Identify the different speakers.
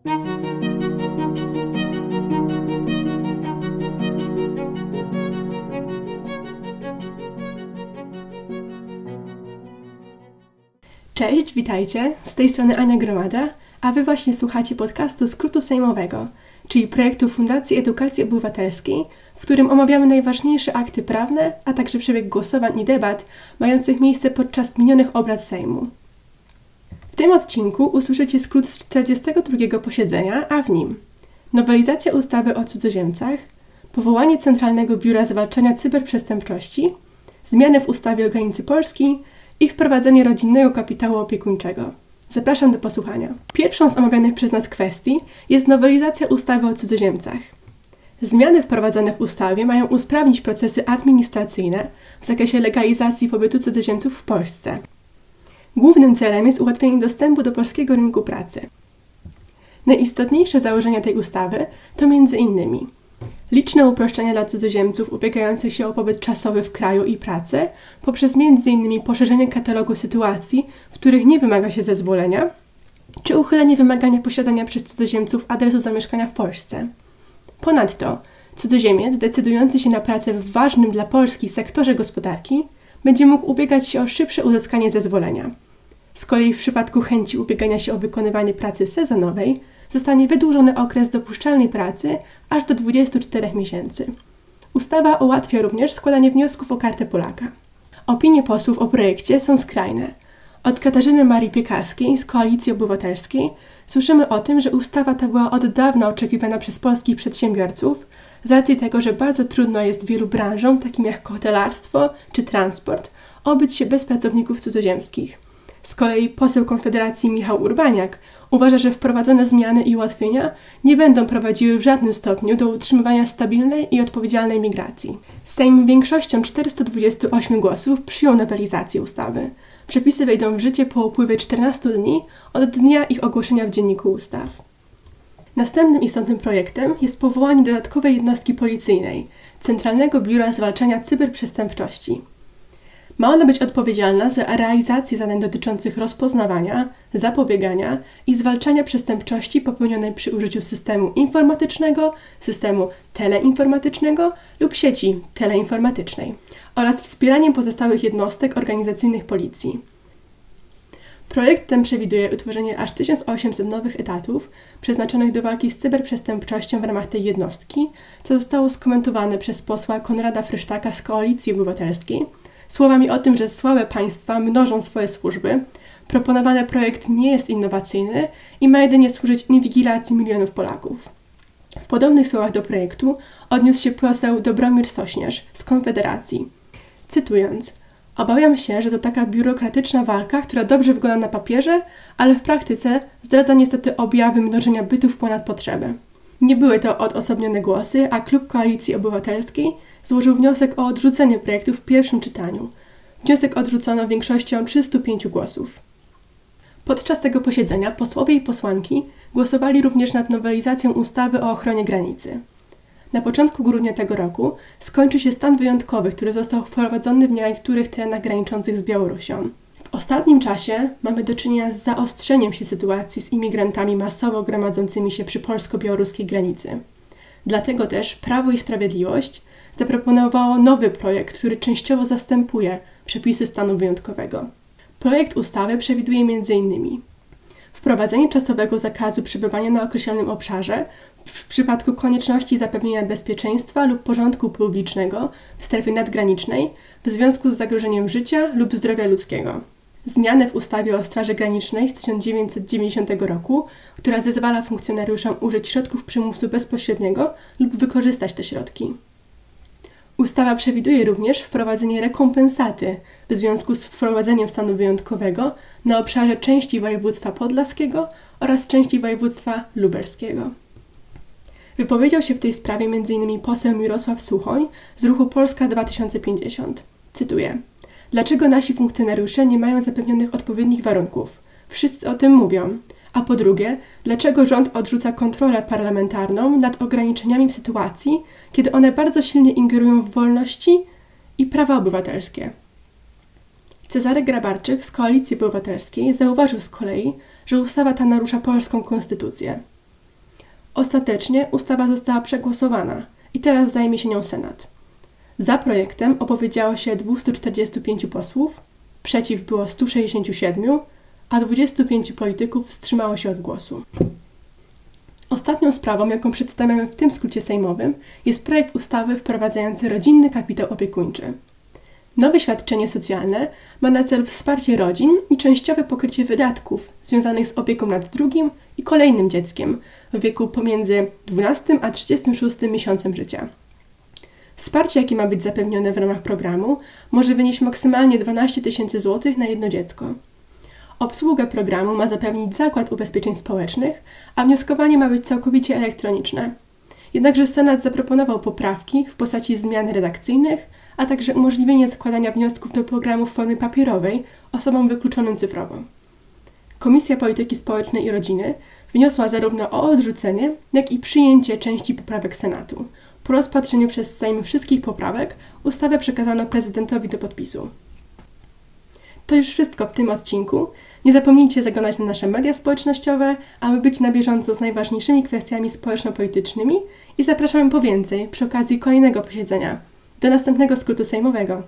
Speaker 1: Cześć, witajcie. Z tej strony Ania Gromada, a wy właśnie słuchacie podcastu Skrótu Sejmowego, czyli projektu Fundacji Edukacji Obywatelskiej, w którym omawiamy najważniejsze akty prawne, a także przebieg głosowań i debat mających miejsce podczas minionych obrad Sejmu. Tym odcinku usłyszycie skrót z 42 posiedzenia, a w nim nowelizacja ustawy o cudzoziemcach, powołanie Centralnego Biura Zwalczania Cyberprzestępczości, zmiany w ustawie o granicy Polski i wprowadzenie rodzinnego kapitału opiekuńczego. Zapraszam do posłuchania. Pierwszą z omawianych przez nas kwestii jest nowelizacja ustawy o cudzoziemcach. Zmiany wprowadzone w ustawie mają usprawnić procesy administracyjne w zakresie legalizacji pobytu cudzoziemców w Polsce. Głównym celem jest ułatwienie dostępu do polskiego rynku pracy. Najistotniejsze założenia tej ustawy to m.in. liczne uproszczenia dla cudzoziemców ubiegających się o pobyt czasowy w kraju i pracę poprzez m.in. poszerzenie katalogu sytuacji, w których nie wymaga się zezwolenia, czy uchylenie wymagania posiadania przez cudzoziemców adresu zamieszkania w Polsce. Ponadto cudzoziemiec decydujący się na pracę w ważnym dla Polski sektorze gospodarki będzie mógł ubiegać się o szybsze uzyskanie zezwolenia. Z kolei w przypadku chęci ubiegania się o wykonywanie pracy sezonowej zostanie wydłużony okres dopuszczalnej pracy aż do 24 miesięcy. Ustawa ułatwia również składanie wniosków o kartę Polaka. Opinie posłów o projekcie są skrajne. Od Katarzyny Marii Piekarskiej z Koalicji Obywatelskiej słyszymy o tym, że ustawa ta była od dawna oczekiwana przez polskich przedsiębiorców, z racji tego, że bardzo trudno jest wielu branżom, takim jak hotelarstwo czy transport, obyć się bez pracowników cudzoziemskich. Z kolei poseł Konfederacji Michał Urbaniak uważa, że wprowadzone zmiany i ułatwienia nie będą prowadziły w żadnym stopniu do utrzymywania stabilnej i odpowiedzialnej migracji. Sejm większością 428 głosów przyjął nowelizację ustawy. Przepisy wejdą w życie po upływie 14 dni od dnia ich ogłoszenia w Dzienniku Ustaw. Następnym istotnym projektem jest powołanie dodatkowej jednostki policyjnej Centralnego Biura Zwalczania Cyberprzestępczości. Ma ona być odpowiedzialna za realizację zadań dotyczących rozpoznawania, zapobiegania i zwalczania przestępczości popełnionej przy użyciu systemu informatycznego, systemu teleinformatycznego lub sieci teleinformatycznej oraz wspieraniem pozostałych jednostek organizacyjnych policji. Projekt ten przewiduje utworzenie aż 1800 nowych etatów przeznaczonych do walki z cyberprzestępczością w ramach tej jednostki, co zostało skomentowane przez posła Konrada Frysztaka z Koalicji Obywatelskiej słowami o tym, że słabe państwa mnożą swoje służby. Proponowany projekt nie jest innowacyjny i ma jedynie służyć inwigilacji milionów Polaków. W podobnych słowach do projektu odniósł się poseł Dobromir Sośnierz z Konfederacji. Cytując, Obawiam się, że to taka biurokratyczna walka, która dobrze wygląda na papierze, ale w praktyce zdradza niestety objawy mnożenia bytów ponad potrzebę. Nie były to odosobnione głosy, a Klub Koalicji Obywatelskiej złożył wniosek o odrzucenie projektu w pierwszym czytaniu. Wniosek odrzucono większością 305 głosów. Podczas tego posiedzenia posłowie i posłanki głosowali również nad nowelizacją ustawy o ochronie granicy. Na początku grudnia tego roku skończy się stan wyjątkowy, który został wprowadzony w niektórych terenach graniczących z Białorusią. W ostatnim czasie mamy do czynienia z zaostrzeniem się sytuacji z imigrantami masowo gromadzącymi się przy polsko-białoruskiej granicy. Dlatego też Prawo i Sprawiedliwość zaproponowało nowy projekt, który częściowo zastępuje przepisy stanu wyjątkowego. Projekt ustawy przewiduje m.in. wprowadzenie czasowego zakazu przebywania na określonym obszarze w przypadku konieczności zapewnienia bezpieczeństwa lub porządku publicznego w strefie nadgranicznej w związku z zagrożeniem życia lub zdrowia ludzkiego. Zmianę w ustawie o Straży Granicznej z 1990 roku, która zezwala funkcjonariuszom użyć środków przymusu bezpośredniego lub wykorzystać te środki. Ustawa przewiduje również wprowadzenie rekompensaty w związku z wprowadzeniem stanu wyjątkowego na obszarze części województwa podlaskiego oraz części województwa lubelskiego. Wypowiedział się w tej sprawie m.in. poseł Mirosław Suchoń z ruchu Polska 2050. Cytuję: Dlaczego nasi funkcjonariusze nie mają zapewnionych odpowiednich warunków? Wszyscy o tym mówią. A po drugie, dlaczego rząd odrzuca kontrolę parlamentarną nad ograniczeniami w sytuacji, kiedy one bardzo silnie ingerują w wolności i prawa obywatelskie? Cezary Grabarczyk z Koalicji Obywatelskiej zauważył z kolei, że ustawa ta narusza polską konstytucję. Ostatecznie ustawa została przegłosowana i teraz zajmie się nią Senat. Za projektem opowiedziało się 245 posłów, przeciw było 167, a 25 polityków wstrzymało się od głosu. Ostatnią sprawą, jaką przedstawiamy w tym skrócie sejmowym, jest projekt ustawy wprowadzający rodzinny kapitał opiekuńczy. Nowe świadczenie socjalne ma na celu wsparcie rodzin i częściowe pokrycie wydatków związanych z opieką nad drugim i kolejnym dzieckiem w wieku pomiędzy 12 a 36 miesiącem życia. Wsparcie, jakie ma być zapewnione w ramach programu, może wynieść maksymalnie 12 tysięcy złotych na jedno dziecko. Obsługę programu ma zapewnić Zakład Ubezpieczeń Społecznych, a wnioskowanie ma być całkowicie elektroniczne. Jednakże Senat zaproponował poprawki w postaci zmian redakcyjnych, a także umożliwienie składania wniosków do programu w formie papierowej osobom wykluczonym cyfrowo. Komisja Polityki Społecznej i Rodziny wniosła zarówno o odrzucenie, jak i przyjęcie części poprawek Senatu. Po rozpatrzeniu przez Sejm wszystkich poprawek ustawę przekazano prezydentowi do podpisu. To już wszystko w tym odcinku. Nie zapomnijcie zaglądać na nasze media społecznościowe, aby być na bieżąco z najważniejszymi kwestiami społeczno-politycznymi i zapraszamy po więcej przy okazji kolejnego posiedzenia. Do następnego skrótu sejmowego.